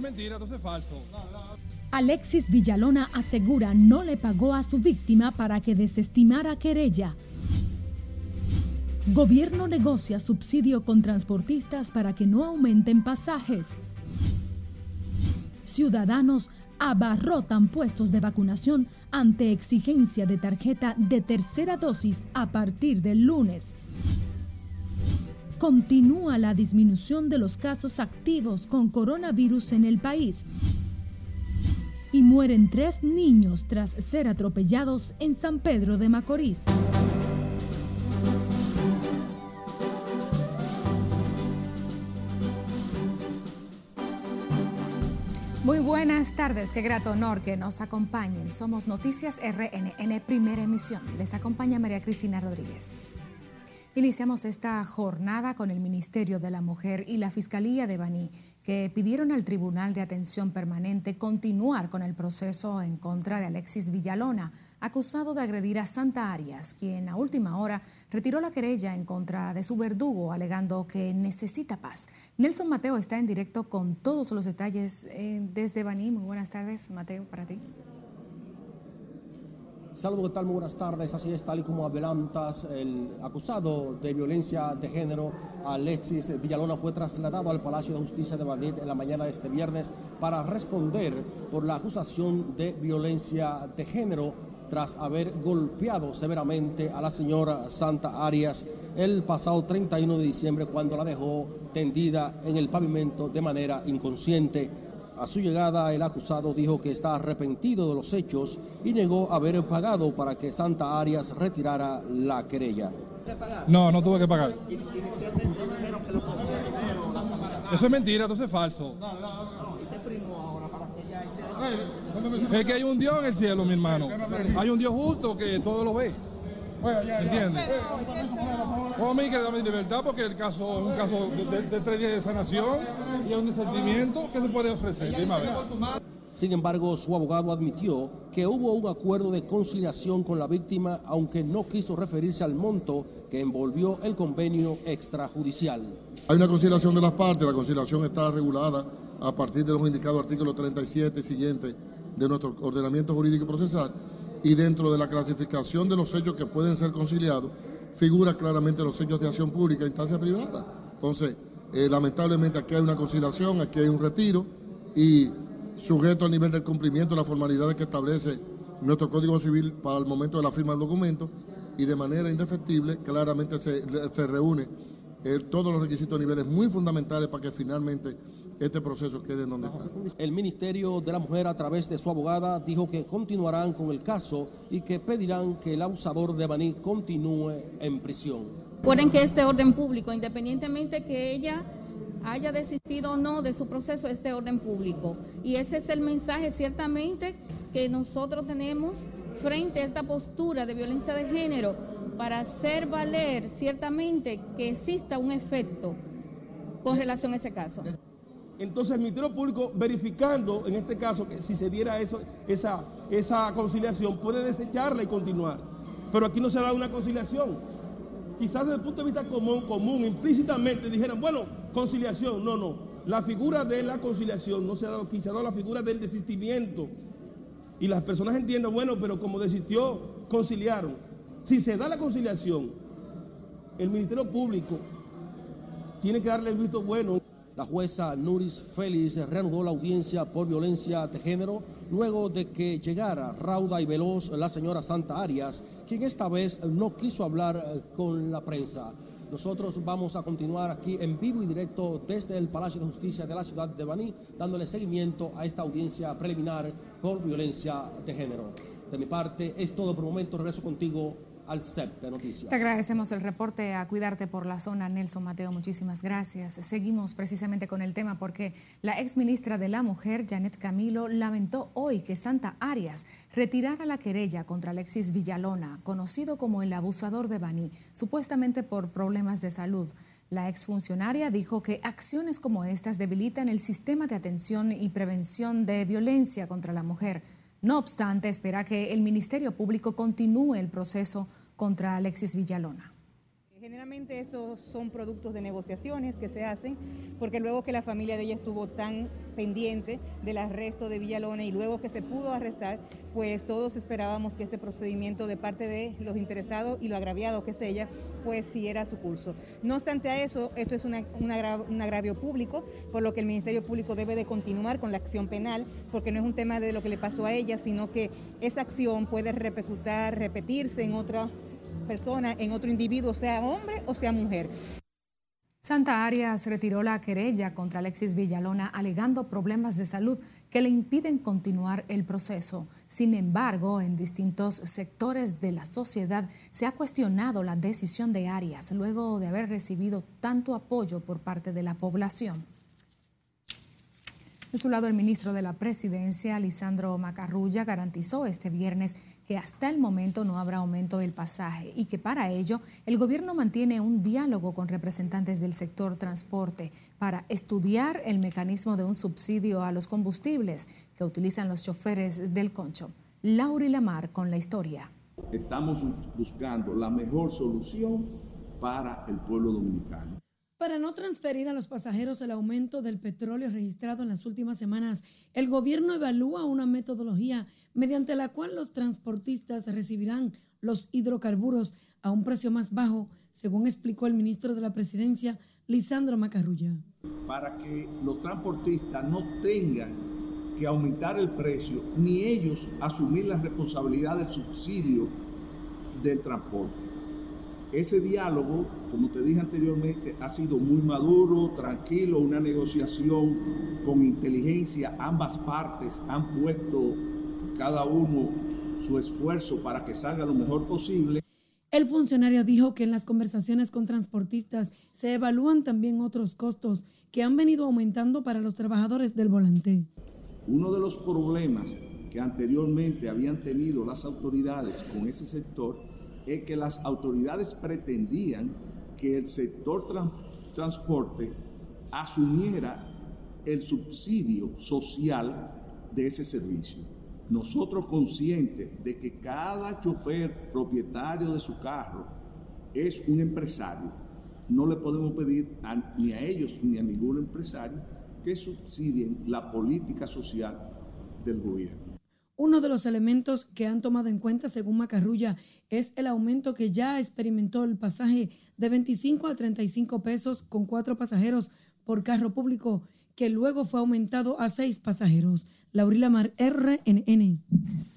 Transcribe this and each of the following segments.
Mentira, eso es falso. Alexis Villalona asegura no le pagó a su víctima para que desestimara querella. Gobierno negocia subsidio con transportistas para que no aumenten pasajes. Ciudadanos abarrotan puestos de vacunación ante exigencia de tarjeta de tercera dosis a partir del lunes. Continúa la disminución de los casos activos con coronavirus en el país. Y mueren tres niños tras ser atropellados en San Pedro de Macorís. Muy buenas tardes, qué grato honor que nos acompañen. Somos Noticias RNN Primera Emisión. Les acompaña María Cristina Rodríguez. Iniciamos esta jornada con el Ministerio de la Mujer y la Fiscalía de Baní, que pidieron al Tribunal de Atención Permanente continuar con el proceso en contra de Alexis Villalona, acusado de agredir a Santa Arias, quien a última hora retiró la querella en contra de su verdugo, alegando que necesita paz. Nelson Mateo está en directo con todos los detalles eh, desde Baní. Muy buenas tardes, Mateo, para ti. Saludos, ¿qué tal? Muy buenas tardes. Así es, tal y como adelantas, el acusado de violencia de género, Alexis Villalona, fue trasladado al Palacio de Justicia de Madrid en la mañana de este viernes para responder por la acusación de violencia de género tras haber golpeado severamente a la señora Santa Arias el pasado 31 de diciembre cuando la dejó tendida en el pavimento de manera inconsciente. A su llegada, el acusado dijo que está arrepentido de los hechos y negó haber pagado para que Santa Arias retirara la querella. No, no tuve que pagar. Eso es mentira, eso es falso. Es que hay un Dios en el cielo, mi hermano. Hay un Dios justo que todo lo ve. ¿Entiendes? Como me queda mi libertad porque el caso es un caso de, de tres días de sanación y es un sentimiento que se puede ofrecer. A. Sin embargo, su abogado admitió que hubo un acuerdo de conciliación con la víctima, aunque no quiso referirse al monto que envolvió el convenio extrajudicial. Hay una conciliación de las partes, la conciliación está regulada a partir de los indicados artículos 37 y siguientes de nuestro ordenamiento jurídico procesal y dentro de la clasificación de los hechos que pueden ser conciliados figura claramente los hechos de acción pública e instancia privada. Entonces, eh, lamentablemente aquí hay una conciliación, aquí hay un retiro y sujeto al nivel del cumplimiento de las formalidades que establece nuestro Código Civil para el momento de la firma del documento y de manera indefectible claramente se, se reúne eh, todos los requisitos a niveles muy fundamentales para que finalmente este proceso quede en donde está. El Ministerio de la Mujer, a través de su abogada, dijo que continuarán con el caso y que pedirán que el abusador de Baní continúe en prisión. Recuerden que este orden público, independientemente que ella haya desistido o no de su proceso, este orden público. Y ese es el mensaje ciertamente que nosotros tenemos frente a esta postura de violencia de género para hacer valer ciertamente que exista un efecto con relación a ese caso. Entonces el Ministerio Público verificando en este caso que si se diera esa, conciliación puede desecharla y continuar. Pero aquí no se dado una conciliación. Quizás desde el punto de vista común, común implícitamente dijeran, bueno, conciliación. No, no. La figura de la conciliación no se ha dado se ha dado la figura del desistimiento. Y las personas entienden, bueno, pero como desistió, conciliaron. Si se da la conciliación, el Ministerio Público tiene que darle el visto bueno. La jueza Nuris Félix reanudó la audiencia por violencia de género luego de que llegara rauda y veloz la señora Santa Arias, quien esta vez no quiso hablar eh, con la prensa. Nosotros vamos a continuar aquí en vivo y directo desde el Palacio de Justicia de la ciudad de Baní, dándole seguimiento a esta audiencia preliminar por violencia de género. De mi parte, es todo por el momento. Regreso contigo al CEP de Noticias. Te agradecemos el reporte a Cuidarte por la Zona, Nelson Mateo. Muchísimas gracias. Seguimos precisamente con el tema porque la ex ministra de la Mujer, Janet Camilo, lamentó hoy que Santa Arias retirara la querella contra Alexis Villalona, conocido como el abusador de Baní, supuestamente por problemas de salud. La exfuncionaria dijo que acciones como estas debilitan el sistema de atención y prevención de violencia contra la mujer. No obstante, espera que el Ministerio Público continúe el proceso contra Alexis Villalona. Generalmente estos son productos de negociaciones que se hacen, porque luego que la familia de ella estuvo tan pendiente del arresto de Villalona y luego que se pudo arrestar, pues todos esperábamos que este procedimiento de parte de los interesados y lo agraviado que es ella, pues siguiera su curso. No obstante a eso, esto es un agravio público, por lo que el Ministerio Público debe de continuar con la acción penal, porque no es un tema de lo que le pasó a ella, sino que esa acción puede repercutir, repetirse en otra persona, en otro individuo, sea hombre o sea mujer. Santa Arias retiró la querella contra Alexis Villalona alegando problemas de salud que le impiden continuar el proceso. Sin embargo, en distintos sectores de la sociedad se ha cuestionado la decisión de Arias luego de haber recibido tanto apoyo por parte de la población. De su lado, el ministro de la Presidencia, Lisandro Macarrulla, garantizó este viernes que hasta el momento no habrá aumento del pasaje y que para ello el gobierno mantiene un diálogo con representantes del sector transporte para estudiar el mecanismo de un subsidio a los combustibles que utilizan los choferes del concho. Lauri Lamar con la historia. Estamos buscando la mejor solución para el pueblo dominicano. Para no transferir a los pasajeros el aumento del petróleo registrado en las últimas semanas, el gobierno evalúa una metodología mediante la cual los transportistas recibirán los hidrocarburos a un precio más bajo, según explicó el ministro de la Presidencia, Lisandro Macarrulla. Para que los transportistas no tengan que aumentar el precio, ni ellos asumir la responsabilidad del subsidio del transporte. Ese diálogo, como te dije anteriormente, ha sido muy maduro, tranquilo, una negociación con inteligencia. Ambas partes han puesto cada uno su esfuerzo para que salga lo mejor posible. El funcionario dijo que en las conversaciones con transportistas se evalúan también otros costos que han venido aumentando para los trabajadores del volante. Uno de los problemas que anteriormente habían tenido las autoridades con ese sector es que las autoridades pretendían que el sector transporte asumiera el subsidio social de ese servicio. Nosotros conscientes de que cada chofer propietario de su carro es un empresario, no le podemos pedir ni a ellos ni a ningún empresario que subsidien la política social del gobierno. Uno de los elementos que han tomado en cuenta, según Macarrulla, es el aumento que ya experimentó el pasaje de 25 a 35 pesos con cuatro pasajeros por carro público, que luego fue aumentado a seis pasajeros. Laurila Mar, RNN.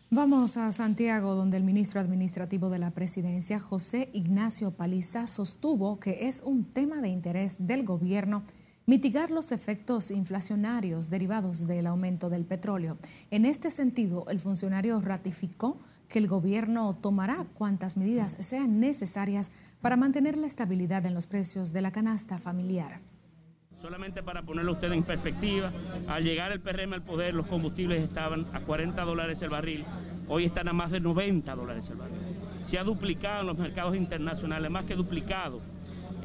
Vamos a Santiago, donde el ministro administrativo de la presidencia, José Ignacio Paliza, sostuvo que es un tema de interés del gobierno mitigar los efectos inflacionarios derivados del aumento del petróleo. En este sentido, el funcionario ratificó que el gobierno tomará cuantas medidas sean necesarias para mantener la estabilidad en los precios de la canasta familiar. Solamente para ponerlo usted en perspectiva, al llegar el PRM al poder, los combustibles estaban a 40 dólares el barril, hoy están a más de 90 dólares el barril. Se ha duplicado en los mercados internacionales, más que duplicado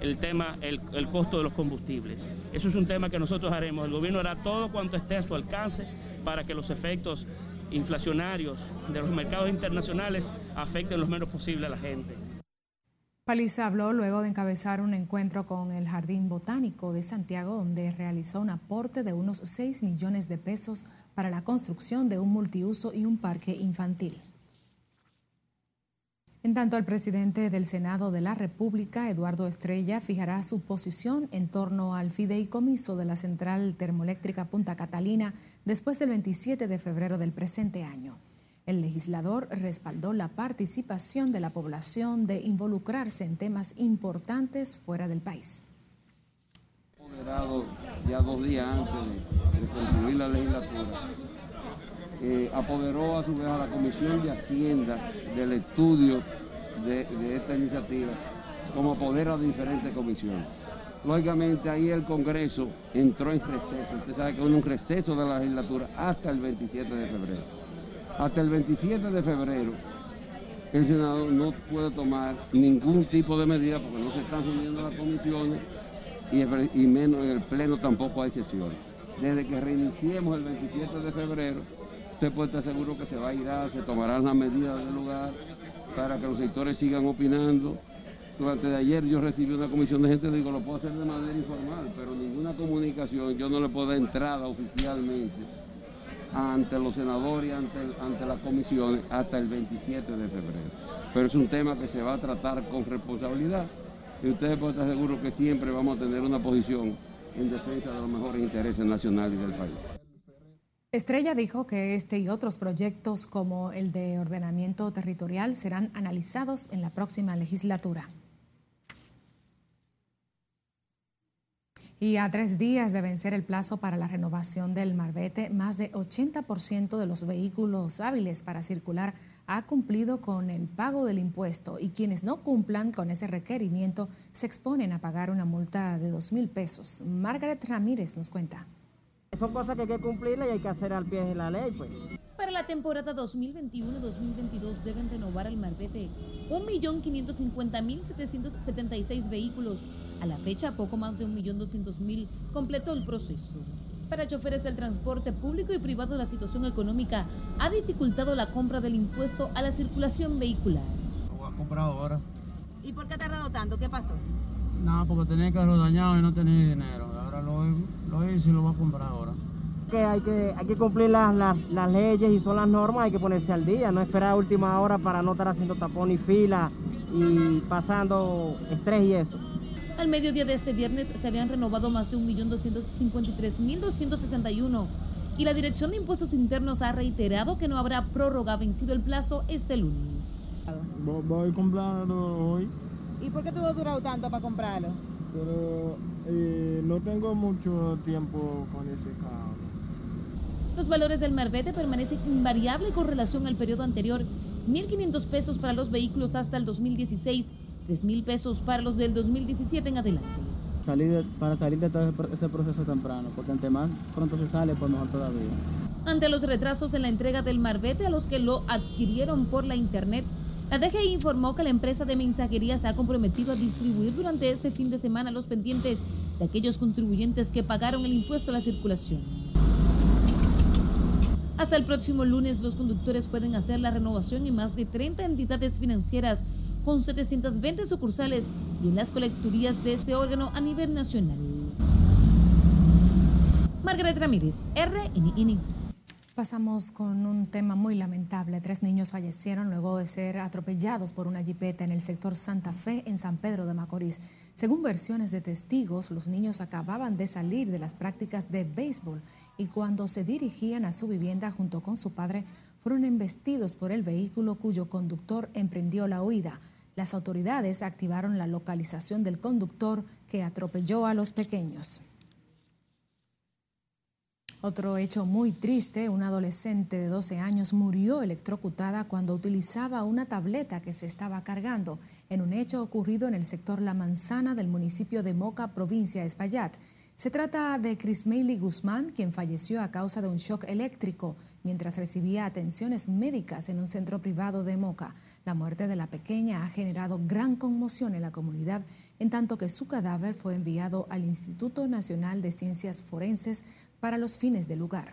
el tema, el, el, costo de los combustibles. Eso es un tema que nosotros haremos. El gobierno hará todo cuanto esté a su alcance para que los efectos inflacionarios de los mercados internacionales afecten lo menos posible a la gente. Paliza habló luego de encabezar un encuentro con el Jardín Botánico de Santiago, donde realizó un aporte de unos 6 millones de pesos para la construcción de un multiuso y un parque infantil. En tanto, el presidente del Senado de la República, Eduardo Estrella, fijará su posición en torno al fideicomiso de la central termoeléctrica Punta Catalina después del 27 de febrero del presente año. El legislador respaldó la participación de la población de involucrarse en temas importantes fuera del país. Ya dos días antes de, concluir la legislatura, eh, apoderó a su vez a la Comisión de Hacienda del estudio de, esta iniciativa, como apodera de diferentes comisiones. Lógicamente ahí el Congreso entró en receso, usted sabe que hubo un receso de la legislatura hasta el 27 de febrero hasta el 27 de febrero el Senado no puede tomar ningún tipo de medida porque no se están subiendo las comisiones y, menos en el Pleno tampoco hay sesiones. Desde que reiniciemos el 27 de febrero, usted puede estar seguro que se va a ir a, se tomarán las medidas del lugar para que los sectores sigan opinando durante de ayer yo recibí una comisión de gente, digo, lo puedo hacer de manera informal, pero ninguna comunicación, yo no le puedo dar entrada oficialmente ante los senadores y ante, ante las comisiones hasta el 27 de febrero. Pero es un tema que se va a tratar con responsabilidad y ustedes pueden estar seguros que siempre vamos a tener una posición en defensa de los mejores intereses nacionales del país. Estrella dijo que este y otros proyectos como el de ordenamiento territorial serán analizados en la próxima legislatura. Y a tres días de vencer el plazo para la renovación del Marbete, más de 80% de los vehículos hábiles para circular ha cumplido con el pago del impuesto y quienes no cumplan con ese requerimiento se exponen a pagar una multa de dos mil pesos. Margaret Ramírez nos cuenta. Son cosas que hay que cumplirlas y hay que hacer al pie de la ley, pues. Para la temporada 2021-2022 deben renovar el Marbete 1.550.776 vehículos. A la fecha, poco más de 1.200.000 completó el proceso. Para choferes del transporte público y privado, la situación económica ha dificultado la compra del impuesto a la circulación vehicular. Lo voy a comprar ahora. ¿Y por qué ha tardado tanto? ¿Qué pasó? No, porque tenía el carro dañado y no tenía dinero. Ahora lo, lo hice y lo voy a comprar ahora. Que hay que, hay que cumplir las, las, las leyes y son las normas, hay que ponerse al día, no esperar a última hora para no estar haciendo tapón y fila y pasando estrés y eso. Al mediodía de este viernes se habían renovado más de 1.253.261 y la Dirección de Impuestos Internos ha reiterado que no habrá prórroga vencido el plazo este lunes. Voy a comprarlo hoy. ¿Y por qué tuvo durado tanto para comprarlo? Pero eh, no tengo mucho tiempo con ese carro. Los valores del Marbete permanecen invariables con relación al periodo anterior. 1.500 pesos para los vehículos hasta el 2016 3 mil pesos para los del 2017 en adelante. Salir para salir de todo ese proceso temprano, porque ante más pronto se sale, pues mejor todavía. Ante los retrasos en la entrega del Marbete a los que lo adquirieron por la Internet, la DGI informó que la empresa de mensajería se ha comprometido a distribuir durante este fin de semana los pendientes de aquellos contribuyentes que pagaron el impuesto a la circulación. Hasta el próximo lunes los conductores pueden hacer la renovación en más de 30 entidades financieras con 720 sucursales y en las colecturías de este órgano a nivel nacional. Margaret Ramírez, RNN. Pasamos con un tema muy lamentable. Tres niños fallecieron luego de ser atropellados por una jipeta en el sector Santa Fe, en San Pedro de Macorís. Según versiones de testigos, los niños acababan de salir de las prácticas de béisbol y cuando se dirigían a su vivienda junto con su padre, fueron embestidos por el vehículo cuyo conductor emprendió la huida. Las autoridades activaron la localización del conductor que atropelló a los pequeños. Otro hecho muy triste, una adolescente de 12 años murió electrocutada cuando utilizaba una tableta que se estaba cargando en un hecho ocurrido en el sector La Manzana del municipio de Moca, provincia de Espaillat. Se trata de Crismeili Guzmán, quien falleció a causa de un shock eléctrico mientras recibía atenciones médicas en un centro privado de Moca. La muerte de la pequeña ha generado gran conmoción en la comunidad, en tanto que su cadáver fue enviado al Instituto Nacional de Ciencias Forenses para los fines del lugar.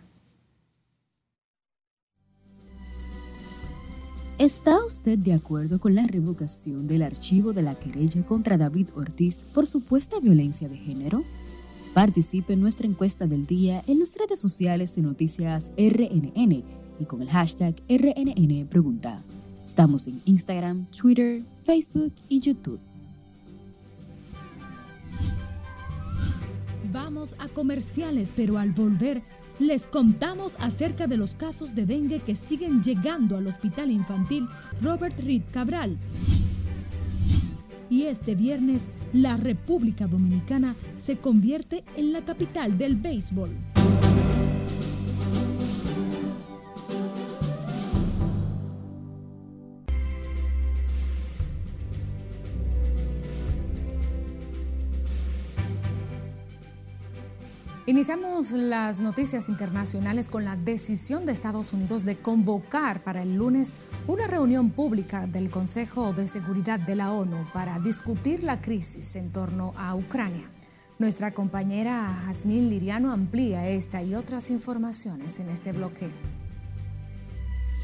¿Está usted de acuerdo con la revocación del archivo de la querella contra David Ortiz por supuesta violencia de género? Participe en nuestra encuesta del día en las redes sociales de Noticias RNN y con el hashtag RNN Pregunta. Estamos en Instagram, Twitter, Facebook y YouTube. Vamos a comerciales, pero al volver les contamos acerca de los casos de dengue que siguen llegando al Hospital Infantil Robert Reed Cabral. Y este viernes, la República Dominicana se convierte en la capital del béisbol. Iniciamos las noticias internacionales con la decisión de Estados Unidos de convocar para el lunes una reunión pública del Consejo de Seguridad de la ONU para discutir la crisis en torno a Ucrania. Nuestra compañera Jazmín Liriano amplía esta y otras informaciones en este bloque.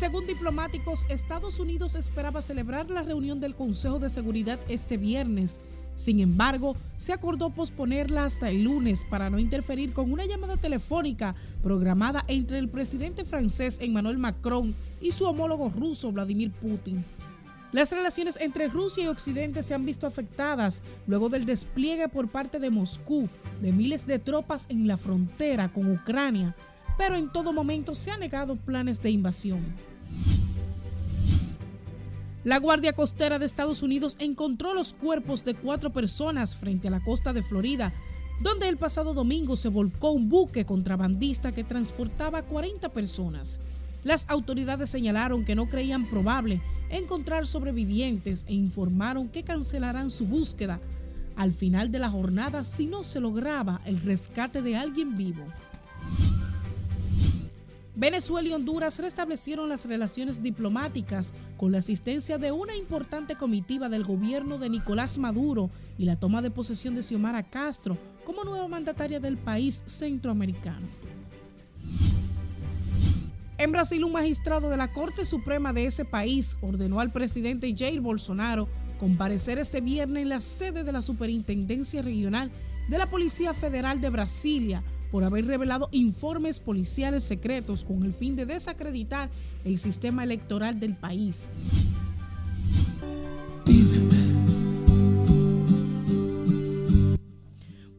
Según diplomáticos, Estados Unidos esperaba celebrar la reunión del Consejo de Seguridad este viernes. Sin embargo, se acordó posponerla hasta el lunes para no interferir con una llamada telefónica programada entre el presidente francés Emmanuel Macron y su homólogo ruso Vladimir Putin. Las relaciones entre Rusia y Occidente se han visto afectadas luego del despliegue por parte de Moscú de miles de tropas en la frontera con Ucrania, pero en todo momento se han negado planes de invasión. La Guardia Costera de Estados Unidos encontró los cuerpos de cuatro personas frente a la costa de Florida, donde el pasado domingo se volcó un buque contrabandista que transportaba 40 personas. Las autoridades señalaron que no creían probable encontrar sobrevivientes e informaron que cancelarán su búsqueda al final de la jornada si no se lograba el rescate de alguien vivo. Venezuela y Honduras restablecieron las relaciones diplomáticas con la asistencia de una importante comitiva del gobierno de Nicolás Maduro y la toma de posesión de Xiomara Castro como nueva mandataria del país centroamericano. En Brasil, un magistrado de la Corte Suprema de ese país ordenó al presidente Jair Bolsonaro comparecer este viernes en la sede de la Superintendencia Regional de la Policía Federal de Brasilia por haber revelado informes policiales secretos con el fin de desacreditar el sistema electoral del país.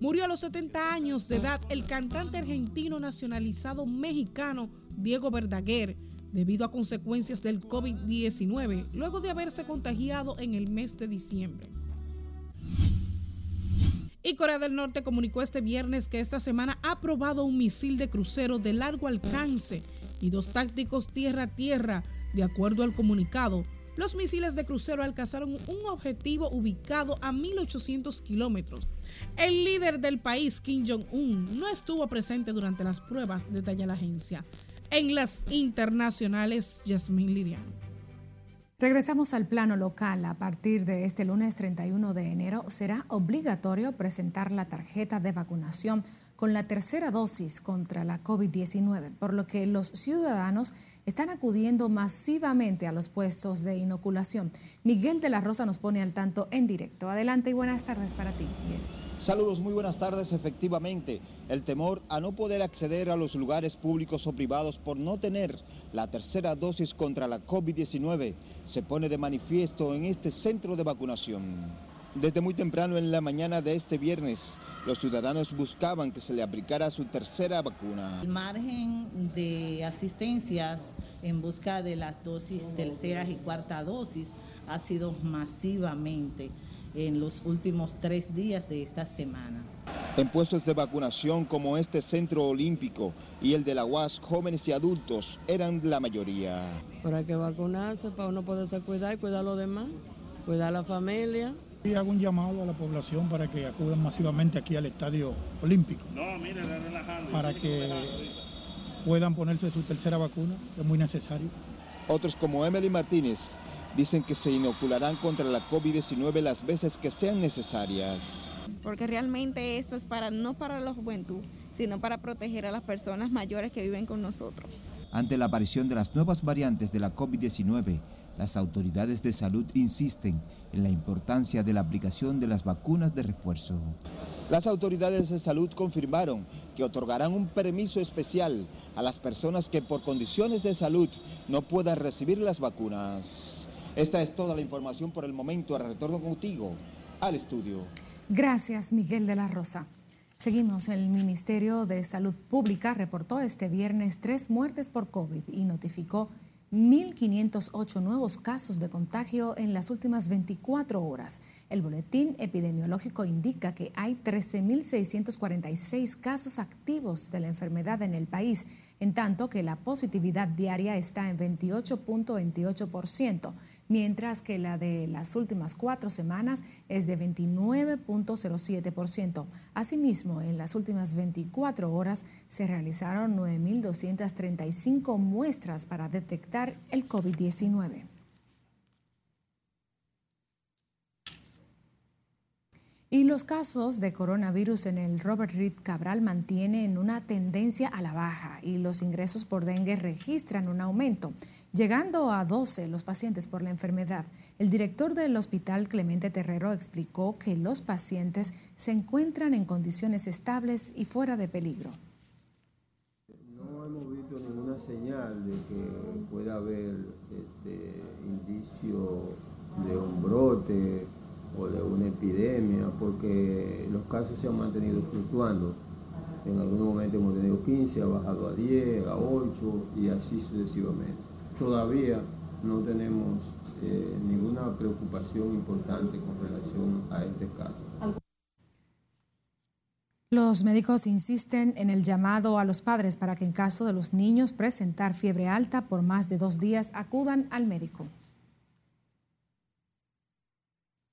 Murió a los 70 años de edad el cantante argentino nacionalizado mexicano Diego Verdaguer debido a consecuencias del COVID-19 luego de haberse contagiado en el mes de diciembre. Y Corea del Norte comunicó este viernes que esta semana ha probado un misil de crucero de largo alcance y dos tácticos tierra-tierra. De acuerdo al comunicado, los misiles de crucero alcanzaron un objetivo ubicado a 1.800 kilómetros. El líder del país, Kim Jong-un, no estuvo presente durante las pruebas, detalla la agencia. En las internacionales, Yasmín Liriano. Regresamos al plano local. A partir de este lunes 31 de enero será obligatorio presentar la tarjeta de vacunación con la tercera dosis contra la COVID-19, por lo que los ciudadanos están acudiendo masivamente a los puestos de inoculación. Miguel de la Rosa nos pone al tanto en directo. Adelante y buenas tardes para ti. Saludos, muy buenas tardes. Efectivamente, el temor a no poder acceder a los lugares públicos o privados por no tener la tercera dosis contra la COVID-19 se pone de manifiesto en este centro de vacunación. Desde muy temprano en la mañana de este viernes, los ciudadanos buscaban que se le aplicara su tercera vacuna. El margen de asistencias en busca de las dosis terceras y cuarta dosis ha sido masivamente en los últimos tres días de esta semana. En puestos de vacunación como este centro olímpico y el de la UAS, jóvenes y adultos eran la mayoría. Pero hay que vacunarse para uno poderse cuidar y cuidar a los demás, cuidar a la familia. Y hago un llamado a la población para que acudan masivamente aquí al Estadio Olímpico. Para que puedan ponerse su tercera vacuna, es muy necesario. Otros como Emily Martínez dicen que se inocularán contra la COVID-19 las veces que sean necesarias. Porque realmente esto es para no para la juventud, sino para proteger a las personas mayores que viven con nosotros. Ante la aparición de las nuevas variantes de la COVID-19, las autoridades de salud insisten en la importancia de la aplicación de las vacunas de refuerzo. Las autoridades de salud confirmaron que otorgarán un permiso especial a las personas que por condiciones de salud no puedan recibir las vacunas. Esta es toda la información por el momento. Retorno contigo al estudio. Gracias, Miguel de la Rosa. Seguimos. El Ministerio de Salud Pública reportó este viernes tres muertes por COVID y notificó 1.508 nuevos casos de contagio en las últimas 24 horas. El boletín epidemiológico indica que hay 13.646 casos activos de la enfermedad en el país, en tanto que la positividad diaria está en 28.28% mientras que la de las últimas cuatro semanas es de 29.07%. Asimismo, en las últimas 24 horas se realizaron 9.235 muestras para detectar el COVID-19. Y los casos de coronavirus en el Robert Reed Cabral mantienen una tendencia a la baja y los ingresos por dengue registran un aumento, llegando a 12 los pacientes por la enfermedad. El director del hospital Clemente Terrero explicó que los pacientes se encuentran en condiciones estables y fuera de peligro. No hemos visto ninguna señal de que pueda haber este, indicio de un brote o de una epidemia, porque los casos se han mantenido fluctuando. En algún momento hemos tenido 15, ha bajado a 10, a 8 y así sucesivamente. Todavía no tenemos eh, ninguna preocupación importante con relación a este caso. Los médicos insisten en el llamado a los padres para que en caso de los niños presentar fiebre alta por más de dos días acudan al médico.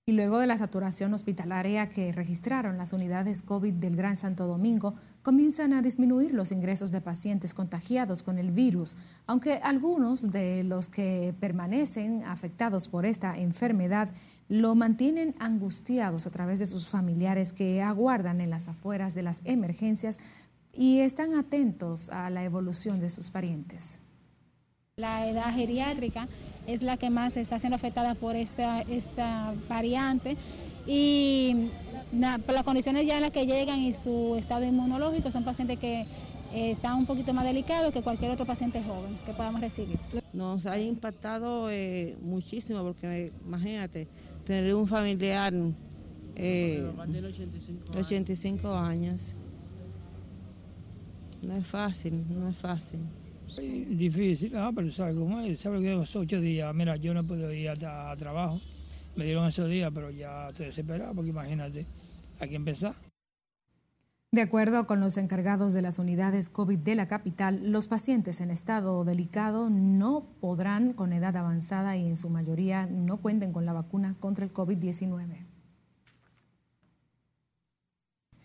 Y luego de la saturación hospitalaria que registraron las unidades COVID del Gran Santo Domingo, comienzan a disminuir los ingresos de pacientes contagiados con el virus, aunque algunos de los que permanecen afectados por esta enfermedad lo mantienen angustiados a través de sus familiares que aguardan en las afueras de las emergencias y están atentos a la evolución de sus parientes. La edad geriátrica es la que más está siendo afectada por esta, esta variante y por las condiciones ya en las que llegan y su estado inmunológico son pacientes que eh, están un poquito más delicados que cualquier otro paciente joven que podamos recibir. Nos ha impactado eh, muchísimo porque imagínate, tener un familiar eh, 85, 85 años. No es fácil, no es fácil. Difícil, ah, pero ¿sabes cómo es? ¿Sabes que los ocho días? Mira, yo no puedo ir a, trabajo. Me dieron esos días, pero ya estoy desesperado porque imagínate, hay que empezar. De acuerdo con los encargados de las unidades COVID de la capital, los pacientes en estado delicado no podrán con edad avanzada y en su mayoría no cuenten con la vacuna contra el COVID-19.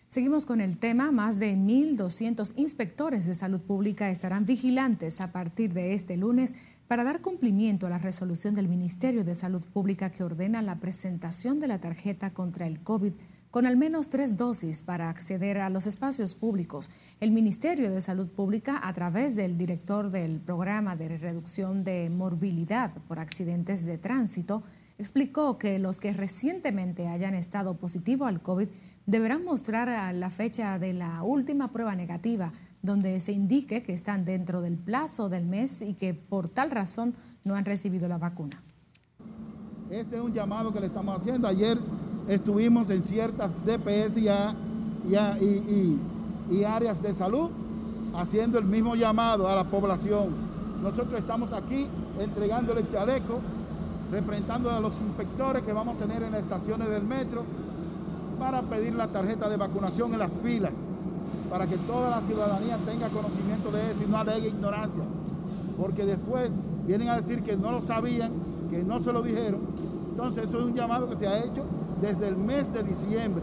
Seguimos con el tema. Más de 1.200 inspectores de salud pública estarán vigilantes a partir de este lunes para dar cumplimiento a la resolución del Ministerio de Salud Pública que ordena la presentación de la tarjeta contra el COVID con al menos tres dosis para acceder a los espacios públicos. El Ministerio de Salud Pública, a través del director del programa de reducción de morbilidad por accidentes de tránsito, explicó que los que recientemente hayan estado positivo al COVID deberán mostrar a la fecha de la última prueba negativa, donde se indique que están dentro del plazo del mes y que por tal razón no han recibido la vacuna. Este es un llamado que le estamos haciendo. Ayer estuvimos en ciertas DPS y, áreas de salud haciendo el mismo llamado a la población. Nosotros estamos aquí entregándole el chaleco, representando a los inspectores que vamos a tener en las estaciones del metro para pedir la tarjeta de vacunación en las filas, para que toda la ciudadanía tenga conocimiento de eso y no alegue ignorancia, porque después vienen a decir que no lo sabían, que no se lo dijeron. Entonces eso es un llamado que se ha hecho desde el mes de diciembre,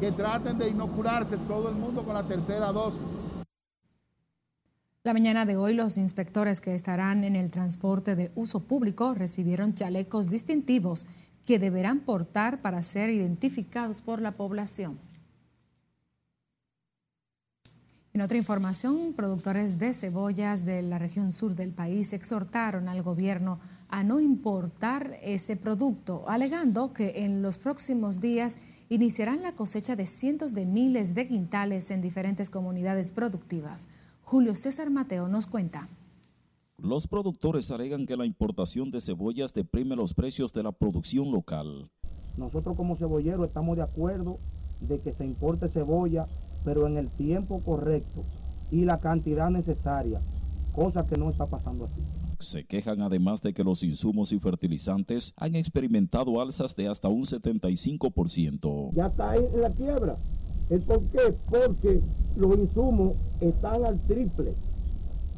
que traten de inocularse todo el mundo con la tercera dosis. La mañana de hoy los inspectores que estarán en el transporte de uso público recibieron chalecos distintivos que deberán portar para ser identificados por la población. En otra información, productores de cebollas de la región sur del país exhortaron al gobierno a no importar ese producto, alegando que en los próximos días iniciarán la cosecha de cientos de miles de quintales en diferentes comunidades productivas. Julio César Mateo nos cuenta. Los productores alegan que la importación de cebollas deprime los precios de la producción local. Nosotros como cebolleros estamos de acuerdo de que se importe cebolla, pero en el tiempo correcto y la cantidad necesaria, cosa que no está pasando así. Se quejan además de que los insumos y fertilizantes han experimentado alzas de hasta un 75%. Ya está ahí en la quiebra. ¿Por qué? Porque los insumos están al triple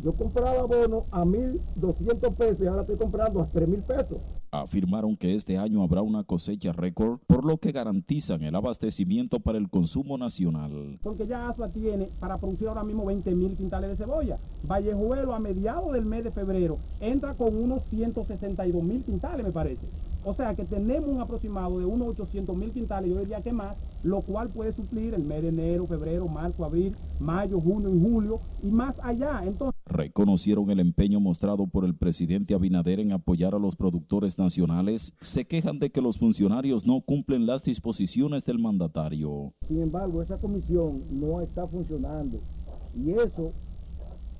yo compraba abono a 1.200 pesos y ahora estoy comprando a 3.000 pesos. Afirmaron que este año habrá una cosecha récord, por lo que garantizan el abastecimiento para el consumo nacional. Porque ya ASUA tiene para producir ahora mismo 20.000 quintales de cebolla. Vallejuelo a mediados del mes de febrero entra con unos 162.000 quintales, me parece. O sea que tenemos un aproximado de unos 800 mil quintales, yo diría que más, lo cual puede suplir el mes de enero, febrero, marzo, abril, mayo, junio y julio y más allá. Entonces, Reconocieron el empeño mostrado por el presidente Abinader en apoyar a los productores nacionales. Se quejan de que los funcionarios no cumplen las disposiciones del mandatario. Sin embargo, esa comisión no está funcionando y eso,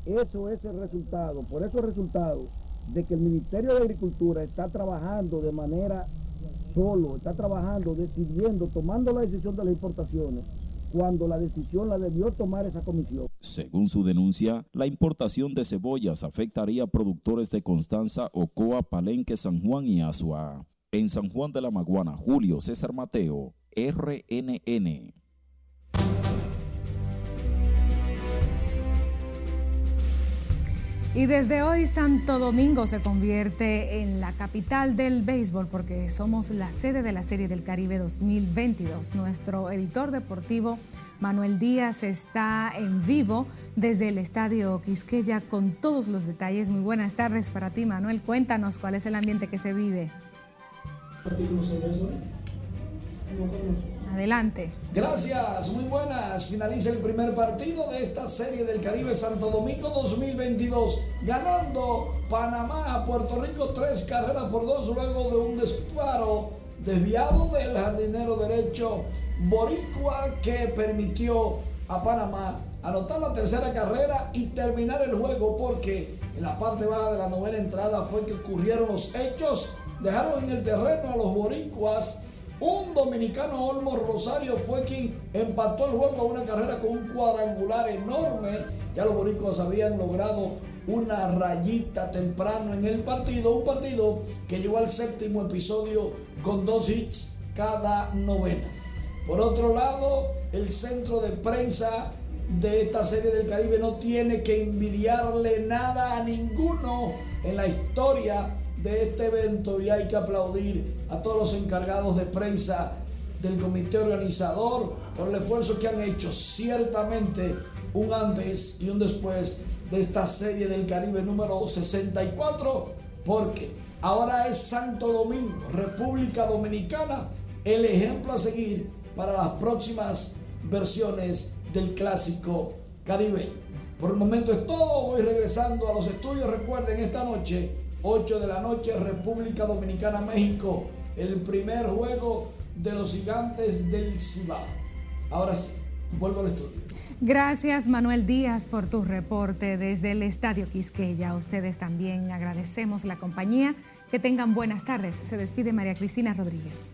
eso es el resultado. Por eso el resultado de que el Ministerio de Agricultura está trabajando de manera solo, está trabajando, decidiendo, tomando la decisión de las importaciones cuando la decisión la debió tomar esa comisión. Según su denuncia, la importación de cebollas afectaría a productores de Constanza, Ocoa, Palenque, San Juan y Asua. En San Juan de la Maguana, Julio César Mateo, RNN. Y desde hoy Santo Domingo se convierte en la capital del béisbol porque somos la sede de la Serie del Caribe 2022. Nuestro editor deportivo Manuel Díaz está en vivo desde el Estadio Quisqueya con todos los detalles. Muy buenas tardes para ti Manuel. Cuéntanos cuál es el ambiente que se vive. Adelante. Gracias, muy buenas. Finaliza el primer partido de esta serie del Caribe Santo Domingo 2022, ganando Panamá a Puerto Rico tres carreras por dos luego de un disparo desviado del jardinero derecho Boricua que permitió a Panamá anotar la tercera carrera y terminar el juego porque en la parte baja de la novena entrada fue que ocurrieron los hechos, dejaron en el terreno a los boricuas un dominicano Olmo Rosario fue quien empató el juego a una carrera con un cuadrangular enorme. Ya los boricuas habían logrado una rayita temprano en el partido. Un partido que llegó al séptimo episodio con dos hits cada novena. Por otro lado, el centro de prensa de esta serie del Caribe no tiene que envidiarle nada a ninguno en la historia de este evento y hay que aplaudir a todos los encargados de prensa del comité organizador por el esfuerzo que han hecho. Ciertamente un antes y un después de esta serie del Caribe número 64, porque ahora es Santo Domingo, República Dominicana, el ejemplo a seguir para las próximas versiones del clásico Caribe. Por el momento es todo, voy regresando a los estudios. Recuerden esta noche 8 de la noche, República Dominicana, México. El primer juego de los gigantes del Cibao. Ahora sí, vuelvo al estudio. Gracias Manuel Díaz por tu reporte desde el Estadio Quisqueya. Ustedes también agradecemos la compañía. Que tengan buenas tardes. Se despide María Cristina Rodríguez.